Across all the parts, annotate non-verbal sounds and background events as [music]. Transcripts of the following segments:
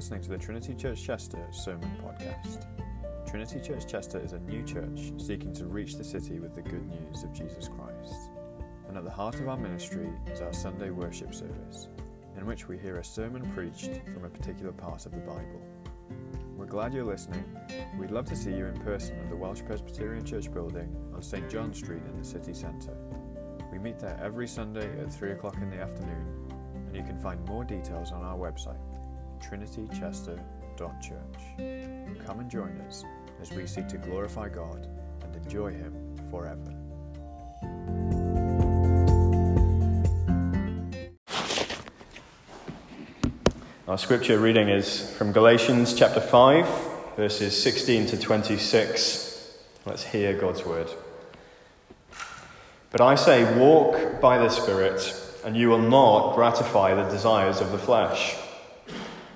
listening to the Trinity Church Chester Sermon Podcast. Trinity Church Chester is a new church seeking to reach the city with the good news of Jesus Christ. And at the heart of our ministry is our Sunday worship service, in which we hear a sermon preached from a particular part of the Bible. We're glad you're listening. We'd love to see you in person at the Welsh Presbyterian Church building on St. John Street in the city centre. We meet there every Sunday at 3 o'clock in the afternoon, and you can find more details on our website trinitychester.church. Come and join us as we seek to glorify God and enjoy Him forever. Our scripture reading is from Galatians chapter 5, verses 16 to 26. Let's hear God's word. But I say, walk by the Spirit, and you will not gratify the desires of the flesh.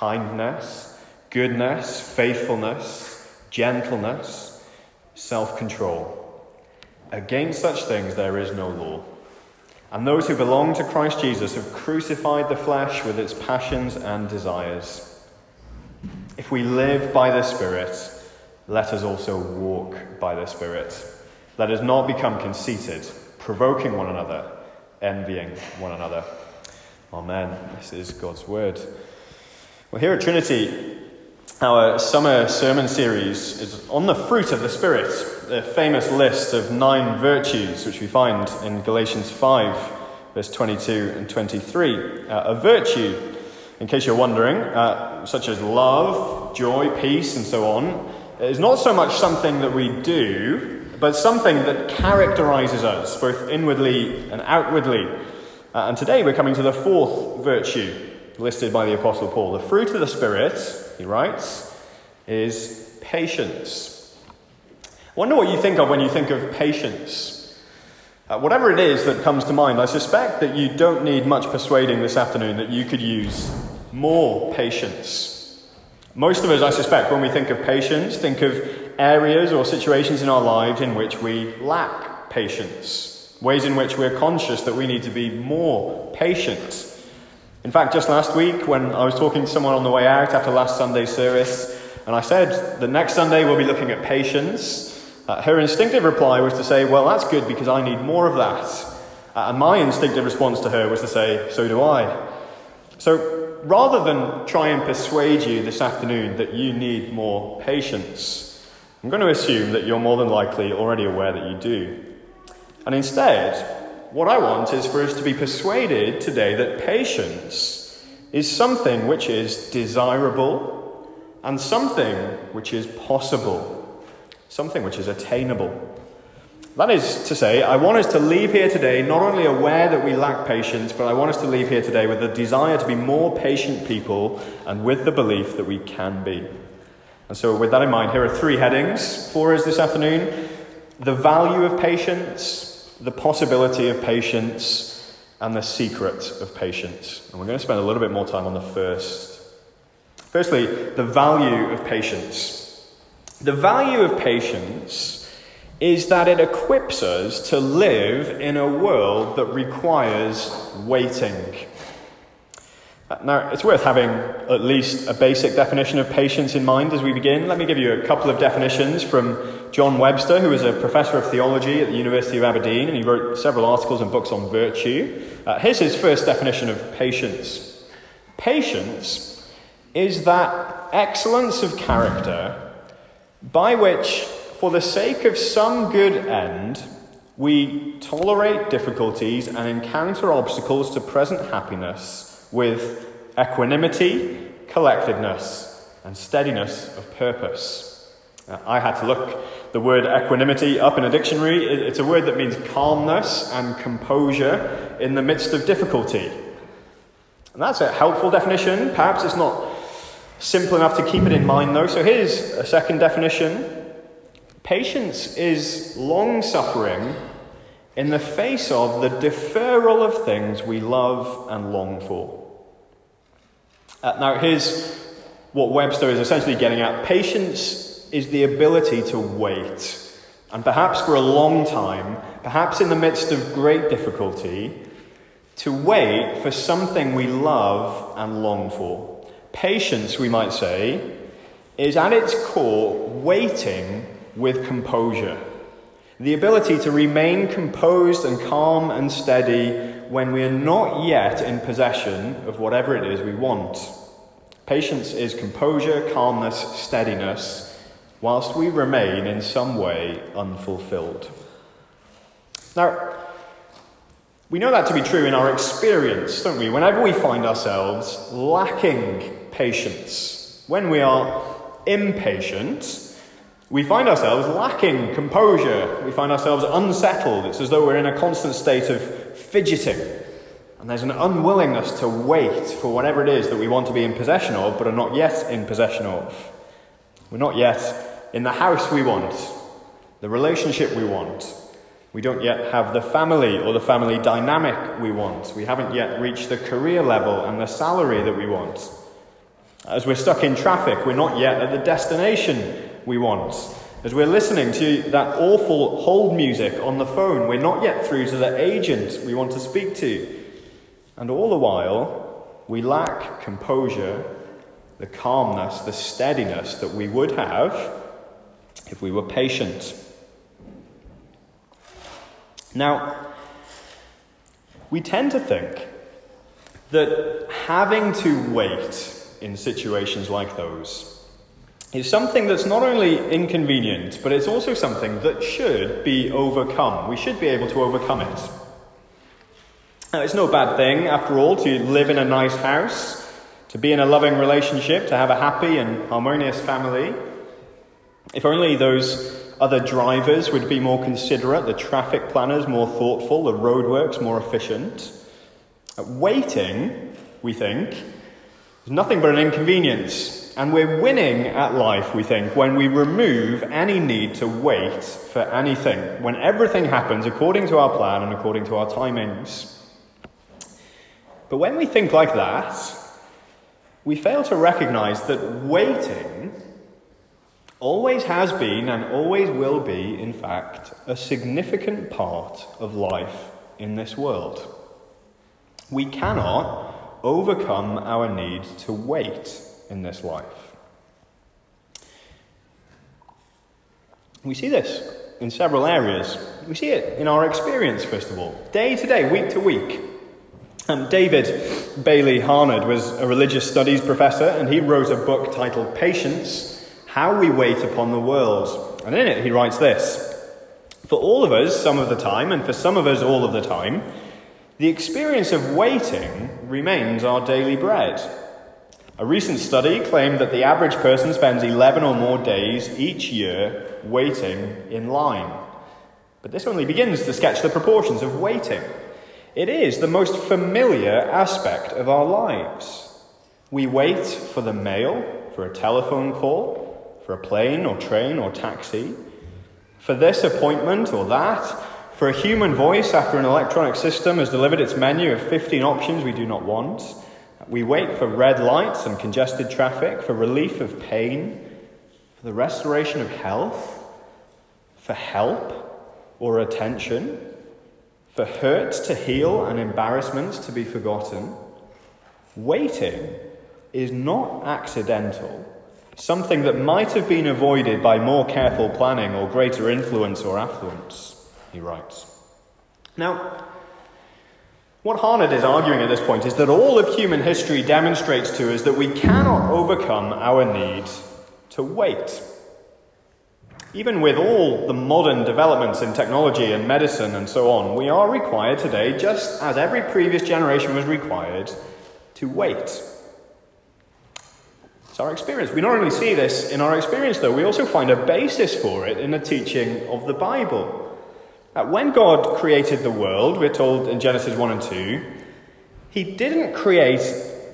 kindness, goodness, faithfulness, gentleness, self control. Against such things there is no law. And those who belong to Christ Jesus have crucified the flesh with its passions and desires. If we live by the Spirit, let us also walk by the Spirit. Let us not become conceited, provoking one another, envying one another. Amen. This is God's word. Well, here at Trinity, our summer sermon series is on the fruit of the Spirit, the famous list of nine virtues which we find in Galatians 5, verse 22 and 23. Uh, a virtue, in case you're wondering, uh, such as love, joy, peace, and so on, is not so much something that we do, but something that characterizes us, both inwardly and outwardly. Uh, and today we're coming to the fourth virtue listed by the Apostle Paul. The fruit of the Spirit, he writes, is patience. I wonder what you think of when you think of patience. Uh, whatever it is that comes to mind, I suspect that you don't need much persuading this afternoon that you could use more patience. Most of us, I suspect, when we think of patience, think of areas or situations in our lives in which we lack patience, ways in which we're conscious that we need to be more patient. In fact, just last week, when I was talking to someone on the way out after last Sunday's service, and I said, the next Sunday we'll be looking at patience, uh, her instinctive reply was to say, Well, that's good because I need more of that. Uh, and my instinctive response to her was to say, So do I. So rather than try and persuade you this afternoon that you need more patience, I'm going to assume that you're more than likely already aware that you do. And instead, what I want is for us to be persuaded today that patience is something which is desirable and something which is possible, something which is attainable. That is to say, I want us to leave here today not only aware that we lack patience, but I want us to leave here today with a desire to be more patient people and with the belief that we can be. And so, with that in mind, here are three headings for us this afternoon the value of patience, the possibility of patience and the secret of patience. And we're going to spend a little bit more time on the first. Firstly, the value of patience. The value of patience is that it equips us to live in a world that requires waiting. Now, it's worth having at least a basic definition of patience in mind as we begin. Let me give you a couple of definitions from John Webster, who is a professor of theology at the University of Aberdeen, and he wrote several articles and books on virtue. Uh, here's his first definition of patience Patience is that excellence of character by which, for the sake of some good end, we tolerate difficulties and encounter obstacles to present happiness with equanimity, collectedness, and steadiness of purpose. Uh, I had to look the word equanimity up in a dictionary. It's a word that means calmness and composure in the midst of difficulty. And that's a helpful definition. Perhaps it's not simple enough to keep it in mind, though. So here's a second definition Patience is long suffering in the face of the deferral of things we love and long for. Uh, now, here's what Webster is essentially getting at patience is the ability to wait. And perhaps for a long time, perhaps in the midst of great difficulty, to wait for something we love and long for. Patience, we might say, is at its core waiting with composure. The ability to remain composed and calm and steady when we are not yet in possession of whatever it is we want. Patience is composure, calmness, steadiness, whilst we remain in some way unfulfilled. Now, we know that to be true in our experience, don't we? Whenever we find ourselves lacking patience, when we are impatient, we find ourselves lacking composure. We find ourselves unsettled. It's as though we're in a constant state of fidgeting. And there's an unwillingness to wait for whatever it is that we want to be in possession of, but are not yet in possession of. We're not yet in the house we want, the relationship we want. We don't yet have the family or the family dynamic we want. We haven't yet reached the career level and the salary that we want. As we're stuck in traffic, we're not yet at the destination we want. As we're listening to that awful hold music on the phone, we're not yet through to the agent we want to speak to. And all the while, we lack composure, the calmness, the steadiness that we would have if we were patient. Now, we tend to think that having to wait in situations like those is something that's not only inconvenient, but it's also something that should be overcome. We should be able to overcome it. Now, it's no bad thing, after all, to live in a nice house, to be in a loving relationship, to have a happy and harmonious family. If only those other drivers would be more considerate, the traffic planners more thoughtful, the roadworks more efficient. Waiting, we think, is nothing but an inconvenience. And we're winning at life, we think, when we remove any need to wait for anything, when everything happens according to our plan and according to our timings. But when we think like that, we fail to recognize that waiting always has been and always will be, in fact, a significant part of life in this world. We cannot overcome our need to wait in this life. We see this in several areas. We see it in our experience, first of all, day to day, week to week. Um, David Baily Harned was a religious studies professor, and he wrote a book titled Patience How We Wait Upon the World. And in it, he writes this For all of us, some of the time, and for some of us, all of the time, the experience of waiting remains our daily bread. A recent study claimed that the average person spends 11 or more days each year waiting in line. But this only begins to sketch the proportions of waiting. It is the most familiar aspect of our lives. We wait for the mail, for a telephone call, for a plane or train or taxi, for this appointment or that, for a human voice after an electronic system has delivered its menu of 15 options we do not want we wait for red lights and congested traffic, for relief of pain, for the restoration of health, for help or attention, for hurt to heal and embarrassments to be forgotten. Waiting is not accidental, something that might have been avoided by more careful planning or greater influence or affluence, he writes. Now, What Harned is arguing at this point is that all of human history demonstrates to us that we cannot overcome our need to wait. Even with all the modern developments in technology and medicine and so on, we are required today, just as every previous generation was required, to wait. It's our experience. We not only see this in our experience, though, we also find a basis for it in the teaching of the Bible. When God created the world, we're told in Genesis 1 and 2, He didn't create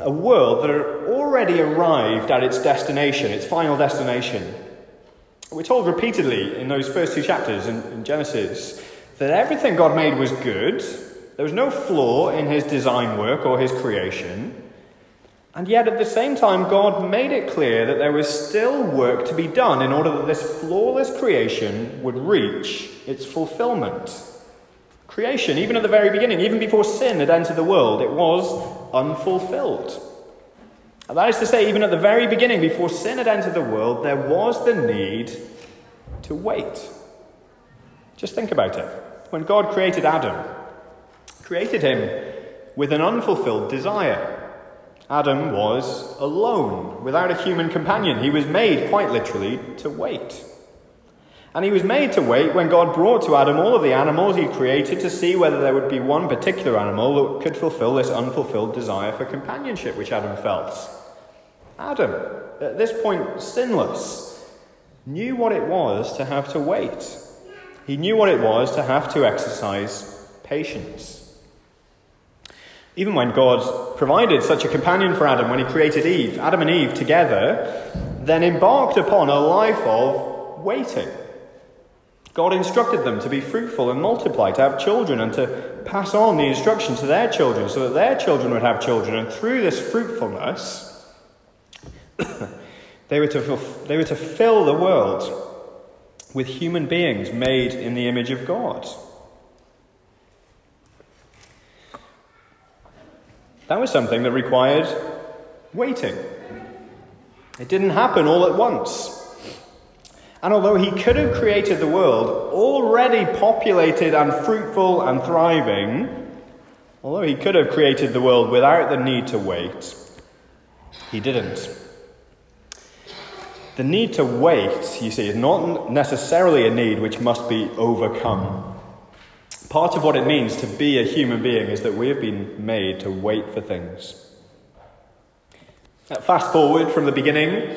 a world that had already arrived at its destination, its final destination. We're told repeatedly in those first two chapters in, in Genesis that everything God made was good. There was no flaw in his design work or his creation. And yet, at the same time, God made it clear that there was still work to be done in order that this flawless creation would reach its fulfillment. Creation, even at the very beginning, even before sin had entered the world, it was unfulfilled. And that is to say, even at the very beginning, before sin had entered the world, there was the need to wait. Just think about it. When God created Adam, created him with an unfulfilled desire. Adam was alone, without a human companion. He was made, quite literally, to wait. And he was made to wait when God brought to Adam all of the animals he'd created to see whether there would be one particular animal that could fulfill this unfulfilled desire for companionship which Adam felt. Adam, at this point sinless, knew what it was to have to wait. He knew what it was to have to exercise patience. Even when God provided such a companion for Adam when he created Eve, Adam and Eve together, then embarked upon a life of waiting. God instructed them to be fruitful and multiply, to have children, and to pass on the instruction to their children so that their children would have children. And through this fruitfulness, [coughs] they, were to, they were to fill the world with human beings made in the image of God. That was something that required waiting. It didn't happen all at once. And although he could have created the world already populated and fruitful and thriving, although he could have created the world without the need to wait, he didn't. The need to wait, you see, is not necessarily a need which must be overcome. Part of what it means to be a human being is that we have been made to wait for things. Fast forward from the beginning,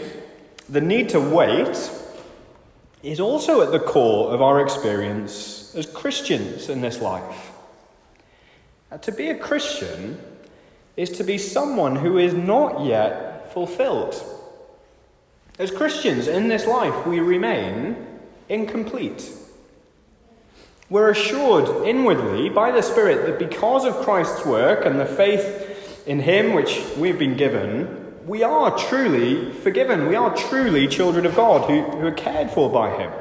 the need to wait is also at the core of our experience as Christians in this life. To be a Christian is to be someone who is not yet fulfilled. As Christians in this life, we remain incomplete. We're assured inwardly by the Spirit that because of Christ's work and the faith in Him which we've been given, we are truly forgiven. We are truly children of God who, who are cared for by Him.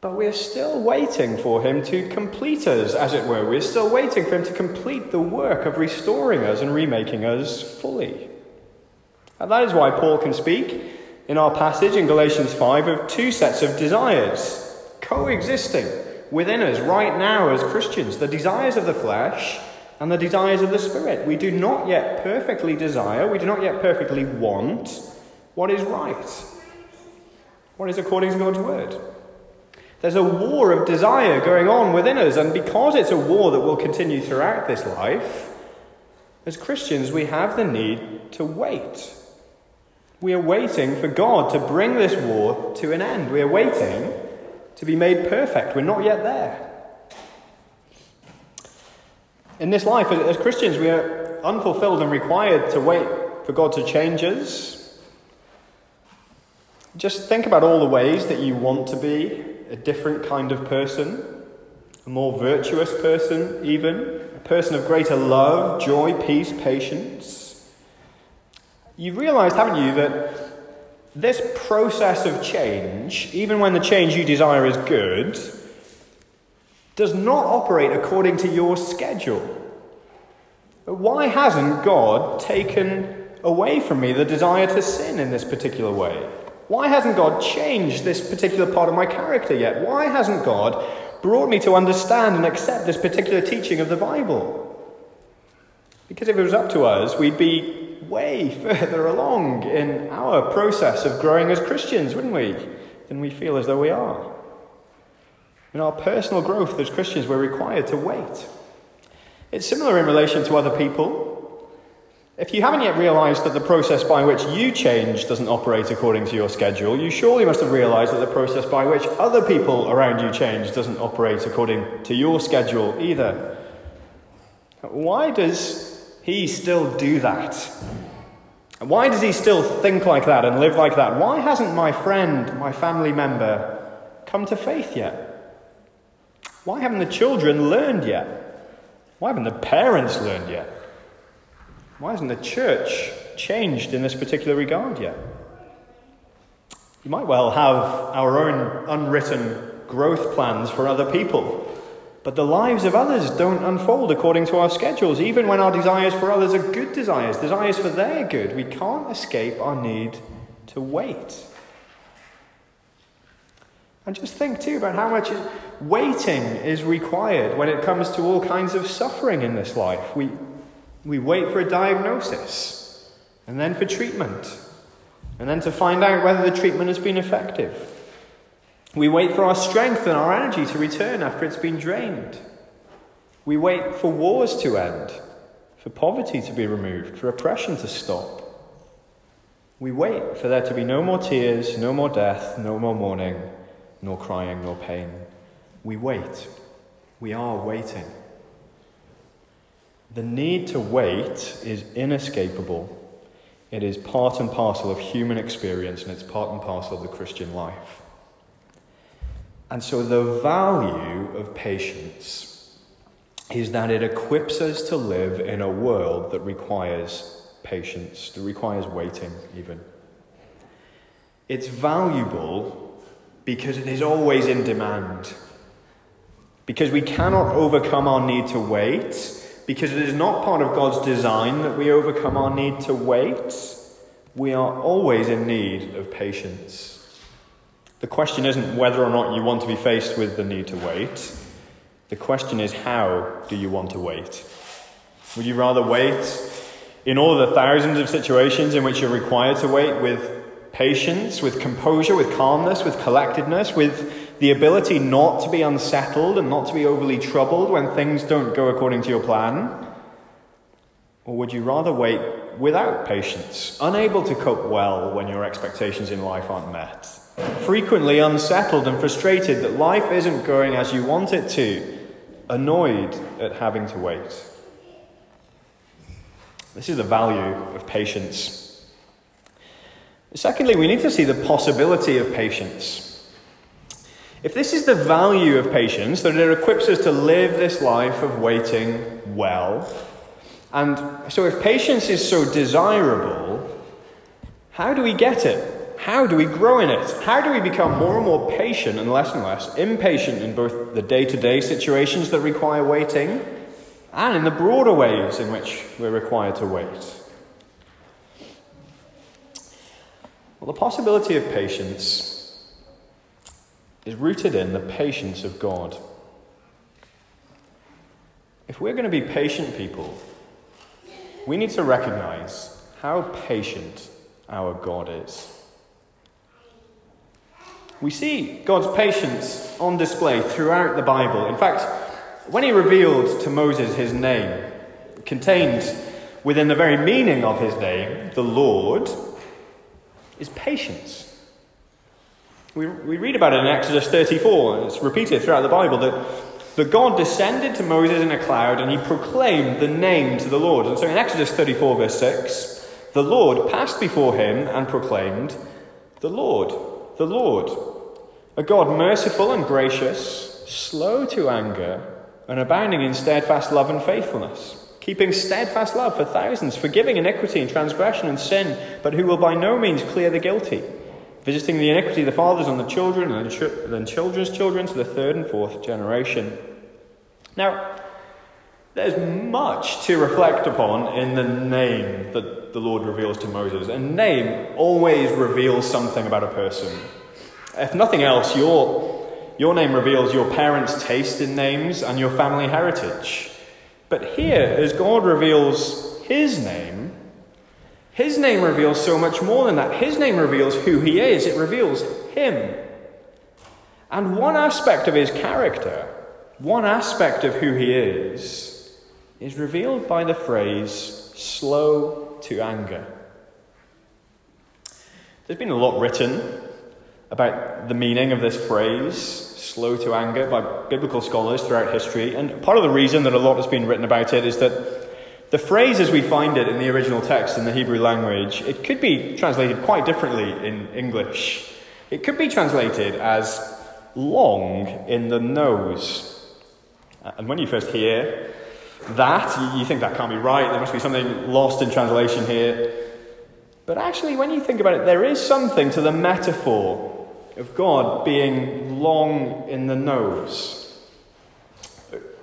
But we're still waiting for Him to complete us, as it were. We're still waiting for Him to complete the work of restoring us and remaking us fully. And that is why Paul can speak in our passage in Galatians 5 of two sets of desires coexisting within us right now as Christians the desires of the flesh and the desires of the Spirit. We do not yet perfectly desire, we do not yet perfectly want what is right, what is according to God's word. There's a war of desire going on within us, and because it's a war that will continue throughout this life, as Christians, we have the need to wait. We are waiting for God to bring this war to an end. We are waiting to be made perfect. We're not yet there. In this life, as Christians, we are unfulfilled and required to wait for God to change us. Just think about all the ways that you want to be a different kind of person, a more virtuous person, even, a person of greater love, joy, peace, patience. You've realized, haven't you, that this process of change, even when the change you desire is good, does not operate according to your schedule. Why hasn't God taken away from me the desire to sin in this particular way? Why hasn't God changed this particular part of my character yet? Why hasn't God brought me to understand and accept this particular teaching of the Bible? Because if it was up to us, we'd be way further along in our process of growing as Christians, wouldn't we? Than we feel as though we are. In our personal growth as Christians, we're required to wait. It's similar in relation to other people. If you haven't yet realized that the process by which you change doesn't operate according to your schedule, you surely must have realized that the process by which other people around you change doesn't operate according to your schedule either. Why does he still do that? Why does he still think like that and live like that? Why hasn't my friend, my family member, come to faith yet? Why haven't the children learned yet? Why haven't the parents learned yet? Why hasn't the church changed in this particular regard yet? You might well have our own unwritten growth plans for other people, but the lives of others don't unfold according to our schedules, even when our desires for others are good desires, desires for their good. We can't escape our need to wait. And just think too about how much waiting is required when it comes to all kinds of suffering in this life. We, we wait for a diagnosis, and then for treatment, and then to find out whether the treatment has been effective. We wait for our strength and our energy to return after it's been drained. We wait for wars to end, for poverty to be removed, for oppression to stop. We wait for there to be no more tears, no more death, no more mourning, nor crying, nor pain. We wait. We are waiting. The need to wait is inescapable. It is part and parcel of human experience, and it's part and parcel of the Christian life. And so, the value of patience is that it equips us to live in a world that requires patience, that requires waiting, even. It's valuable because it is always in demand. Because we cannot overcome our need to wait because it is not part of God's design that we overcome our need to wait. We are always in need of patience. The question isn't whether or not you want to be faced with the need to wait. The question is, how do you want to wait? Would you rather wait in all the thousands of situations in which you're required to wait with patience, with composure, with calmness, with collectedness, with the ability not to be unsettled and not to be overly troubled when things don't go according to your plan? Or would you rather wait without patience, unable to cope well when your expectations in life aren't met? Frequently unsettled and frustrated that life isn't going as you want it to, annoyed at having to wait. This is the value of patience. Secondly, we need to see the possibility of patience. If this is the value of patience, that it equips us to live this life of waiting well, and so if patience is so desirable, how do we get it? How do we grow in it? How do we become more and more patient and less and less impatient in both the day to day situations that require waiting and in the broader ways in which we're required to wait? Well, the possibility of patience is rooted in the patience of God. If we're going to be patient people, we need to recognize how patient our God is. We see God's patience on display throughout the Bible. In fact, when he revealed to Moses his name, contained within the very meaning of his name, the Lord, is patience. We, we read about it in Exodus 34, and it's repeated throughout the Bible that, that God descended to Moses in a cloud and he proclaimed the name to the Lord. And so in Exodus 34, verse 6, the Lord passed before him and proclaimed, The Lord, the Lord, a God merciful and gracious, slow to anger, and abounding in steadfast love and faithfulness, keeping steadfast love for thousands, forgiving iniquity and transgression and sin, but who will by no means clear the guilty visiting the iniquity of the fathers on the children, and then children's children to the third and fourth generation. Now, there's much to reflect upon in the name that the Lord reveals to Moses. A name always reveals something about a person. If nothing else, your, your name reveals your parents' taste in names and your family heritage. But here, as God reveals his name, his name reveals so much more than that. His name reveals who he is, it reveals him. And one aspect of his character, one aspect of who he is, is revealed by the phrase slow to anger. There's been a lot written about the meaning of this phrase, slow to anger, by biblical scholars throughout history. And part of the reason that a lot has been written about it is that the phrase as we find it in the original text in the Hebrew language, it could be translated quite differently in English. It could be translated as long in the nose. Uh, and when you first hear that, you think that can't be right. There must be something lost in translation here. But actually, when you think about it, there is something to the metaphor of God being long in the nose.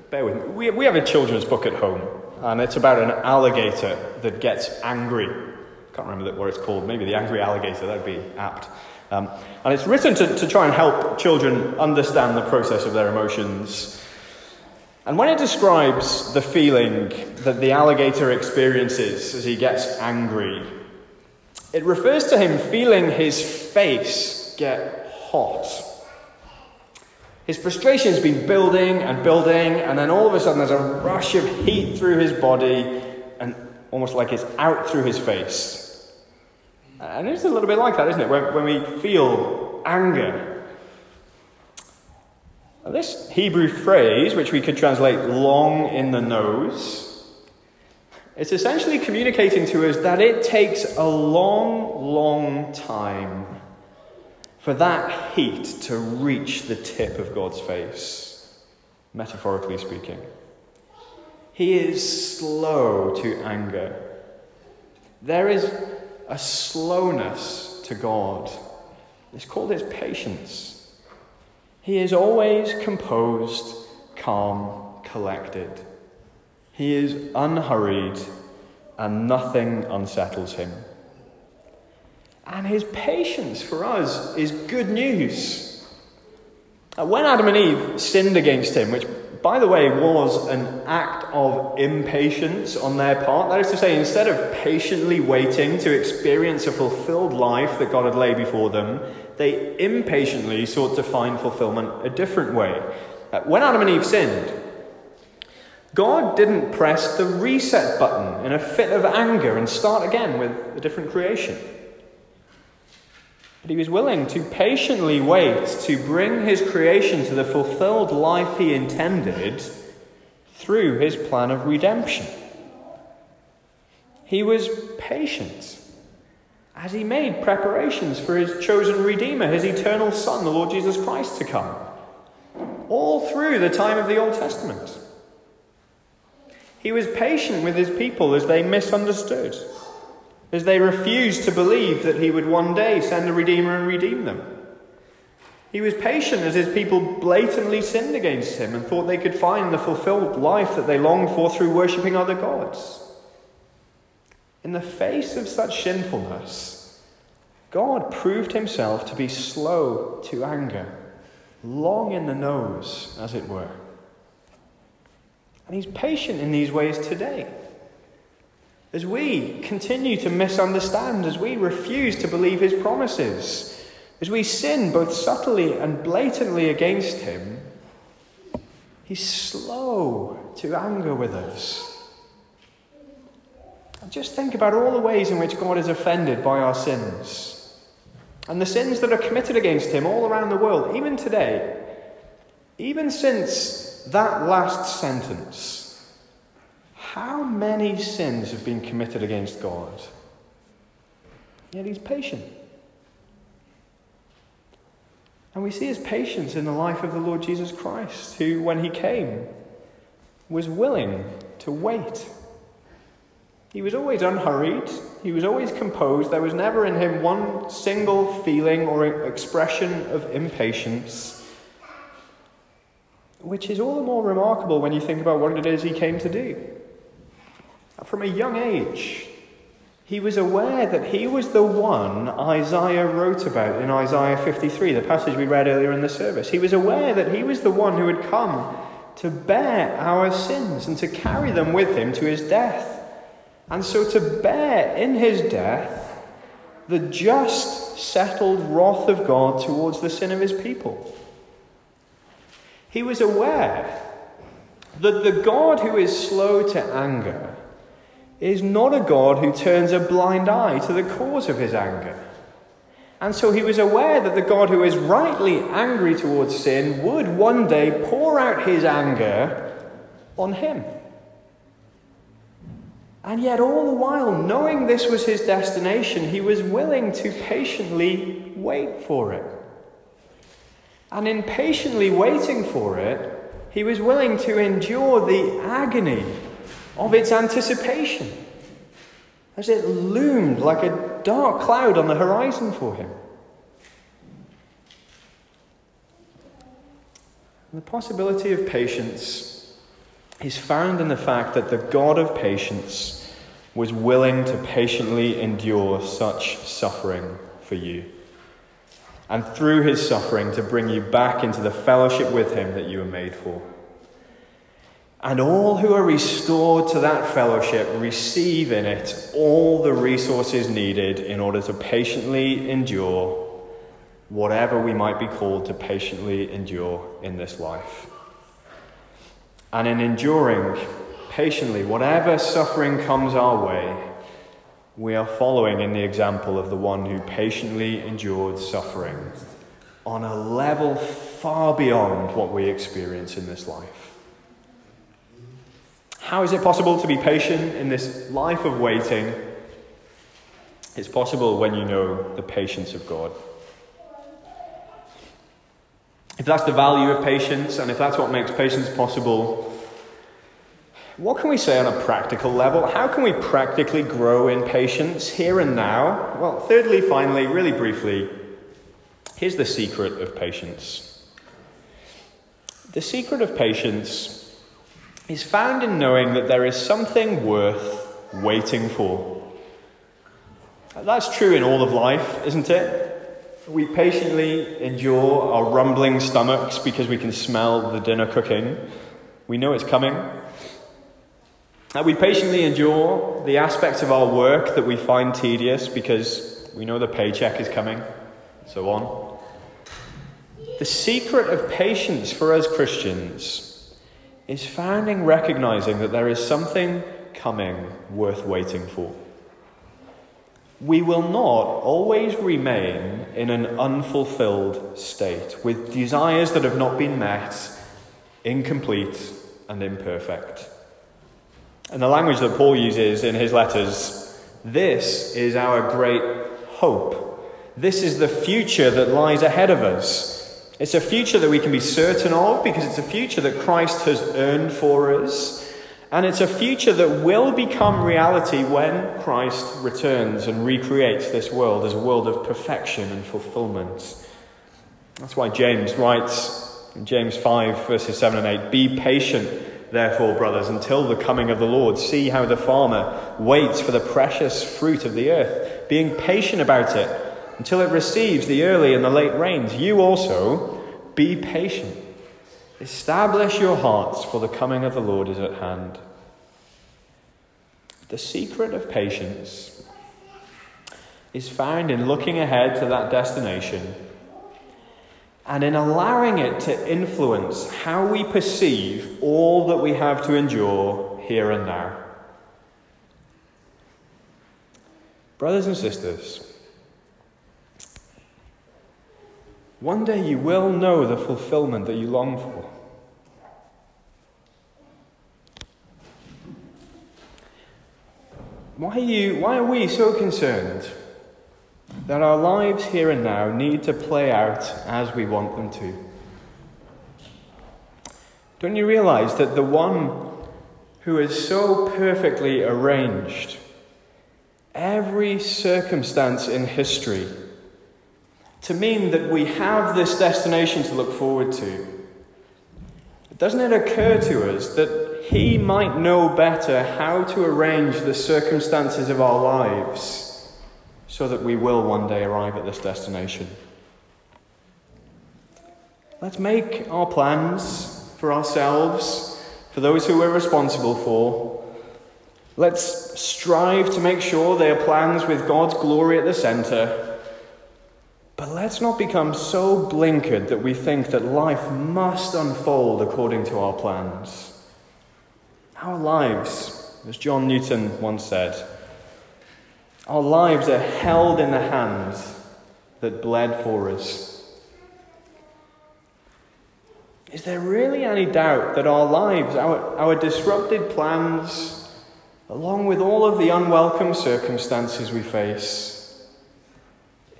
Bear with me. We, we have a children's book at home, and it's about an alligator that gets angry. I can't remember what it's called. Maybe the angry alligator, that'd be apt. Um, and it's written to, to try and help children understand the process of their emotions. And when it describes the feeling that the alligator experiences as he gets angry, it refers to him feeling his face get hot. His frustration has been building and building, and then all of a sudden there's a rush of heat through his body, and almost like it's out through his face. And it's a little bit like that, isn't it? When, when we feel anger. Now, this Hebrew phrase, which we could translate long in the nose, it's essentially communicating to us that it takes a long, long time for that heat to reach the tip of God's face, metaphorically speaking. He is slow to anger. There is a slowness to God. It's called his patience. He is always composed, calm, collected. He is unhurried, and nothing unsettles him. And his patience for us is good news. When Adam and Eve sinned against him, which, by the way, was an act of impatience on their part, that is to say, instead of patiently waiting to experience a fulfilled life that God had laid before them, they impatiently sought to find fulfillment a different way. Uh, when Adam and Eve sinned, God didn't press the reset button in a fit of anger and start again with a different creation. But he was willing to patiently wait to bring his creation to the fulfilled life he intended through his plan of redemption. He was patient as he made preparations for his chosen Redeemer, his eternal Son, the Lord Jesus Christ, to come, all through the time of the Old Testament. He was patient with his people as they misunderstood, as they refused to believe that he would one day send a Redeemer and redeem them. He was patient as his people blatantly sinned against him and thought they could find the fulfilled life that they longed for through worshipping other gods. In the face of such sinfulness, God proved himself to be slow to anger, long in the nose, as it were. And he's patient in these ways today. As we continue to misunderstand, as we refuse to believe his promises, as we sin both subtly and blatantly against him, he's slow to anger with us. And just think about all the ways in which God is offended by our sins. And the sins that are committed against him all around the world, even today, even since that last sentence, how many sins have been committed against God? Yet he's patient. And we see his patience in the life of the Lord Jesus Christ, who, when he came, was willing to wait. He was always unhurried, he was always composed. There was never in him one single feeling or expression of impatience which is all the more remarkable when you think about what it is he came to do. From a young age, he was aware that he was the one Isaiah wrote about in Isaiah 53, the passage we read earlier in the service. He was aware that he was the one who had come to bear our sins and to carry them with him to his death. And so to bear in his death the just, settled wrath of God towards the sin of his people. He was aware that the God who is slow to anger is not a God who turns a blind eye to the cause of his anger. And so he was aware that the God who is rightly angry towards sin would one day pour out his anger on him. And yet, all the while, knowing this was his destination, he was willing to patiently wait for it. And in patiently waiting for it, he was willing to endure the agony of its anticipation as it loomed like a dark cloud on the horizon for him. The possibility of patience is found in the fact that the God of patience was willing to patiently endure such suffering for you. And through his suffering, to bring you back into the fellowship with him that you were made for. And all who are restored to that fellowship receive in it all the resources needed in order to patiently endure whatever we might be called to patiently endure in this life. And in enduring patiently whatever suffering comes our way, we are following in the example of the one who patiently endured suffering on a level far beyond what we experience in this life. How is it possible to be patient in this life of waiting? It's possible when you know the patience of God. If that's the value of patience, and if that's what makes patience possible, what can we say on a practical level? How can we practically grow in patience here and now? Well, thirdly, finally, really briefly, here's the secret of patience. The secret of patience is found in knowing that there is something worth waiting for. That's true in all of life, isn't it? We patiently endure our rumbling stomachs because we can smell the dinner cooking. We know it's coming. We patiently endure the aspects of our work that we find tedious because we know the paycheck is coming, so on. The secret of patience for us Christians is found in recognizing that there is something coming worth waiting for. We will not always remain in an unfulfilled state with desires that have not been met, incomplete and imperfect. And the language that Paul uses in his letters, this is our great hope. This is the future that lies ahead of us. It's a future that we can be certain of because it's a future that Christ has earned for us. And it's a future that will become reality when Christ returns and recreates this world as a world of perfection and fulfillment. That's why James writes in James 5, verses 7 and 8 Be patient, therefore, brothers, until the coming of the Lord. See how the farmer waits for the precious fruit of the earth, being patient about it until it receives the early and the late rains. You also be patient. Establish your hearts, for the coming of the Lord is at hand. The secret of patience is found in looking ahead to that destination and in allowing it to influence how we perceive all that we have to endure here and now. Brothers and sisters, One day you will know the fulfillment that you long for. Why are, you, why are we so concerned that our lives here and now need to play out as we want them to? Don't you realize that the one who is so perfectly arranged every circumstance in history to mean that we have this destination to look forward to. Doesn't it occur to us that He might know better how to arrange the circumstances of our lives so that we will one day arrive at this destination? Let's make our plans for ourselves, for those who we're responsible for. Let's strive to make sure they are plans with God's glory at the centre. But let's not become so blinkered that we think that life must unfold according to our plans. Our lives, as John Newton once said, our lives are held in the hands that bled for us. Is there really any doubt that our lives, our, our disrupted plans, along with all of the unwelcome circumstances we face,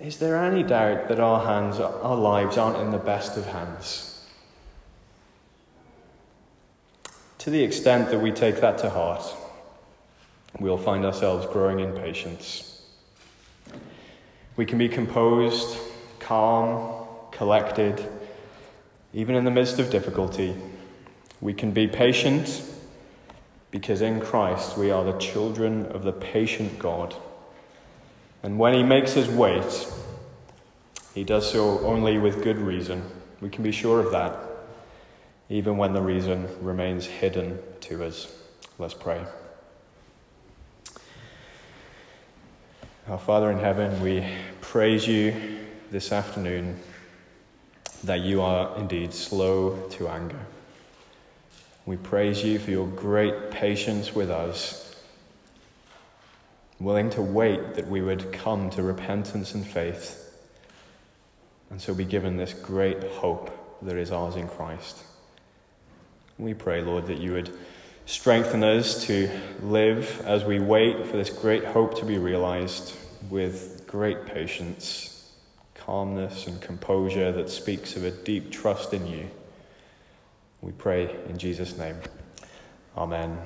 is there any doubt that our hands, our lives aren't in the best of hands? To the extent that we take that to heart, we'll find ourselves growing in patience. We can be composed, calm, collected, even in the midst of difficulty. We can be patient because in Christ we are the children of the patient God. And when He makes his wait, He does so only with good reason. We can be sure of that, even when the reason remains hidden to us. Let's pray. Our Father in heaven, we praise you this afternoon that you are indeed slow to anger. We praise you for your great patience with us, willing to wait that we would come to repentance and faith, and so be given this great hope that is ours in Christ. We pray, Lord, that you would strengthen us to live as we wait for this great hope to be realized with great patience, calmness, and composure that speaks of a deep trust in you. We pray in Jesus' name. Amen.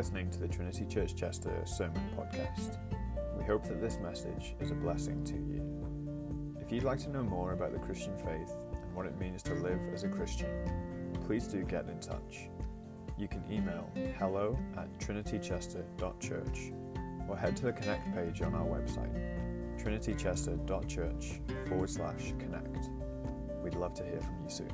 Listening to the Trinity Church Chester Sermon Podcast. We hope that this message is a blessing to you. If you'd like to know more about the Christian faith and what it means to live as a Christian, please do get in touch. You can email hello at trinitychester.church or head to the Connect page on our website, trinitychester.church forward slash connect. We'd love to hear from you soon.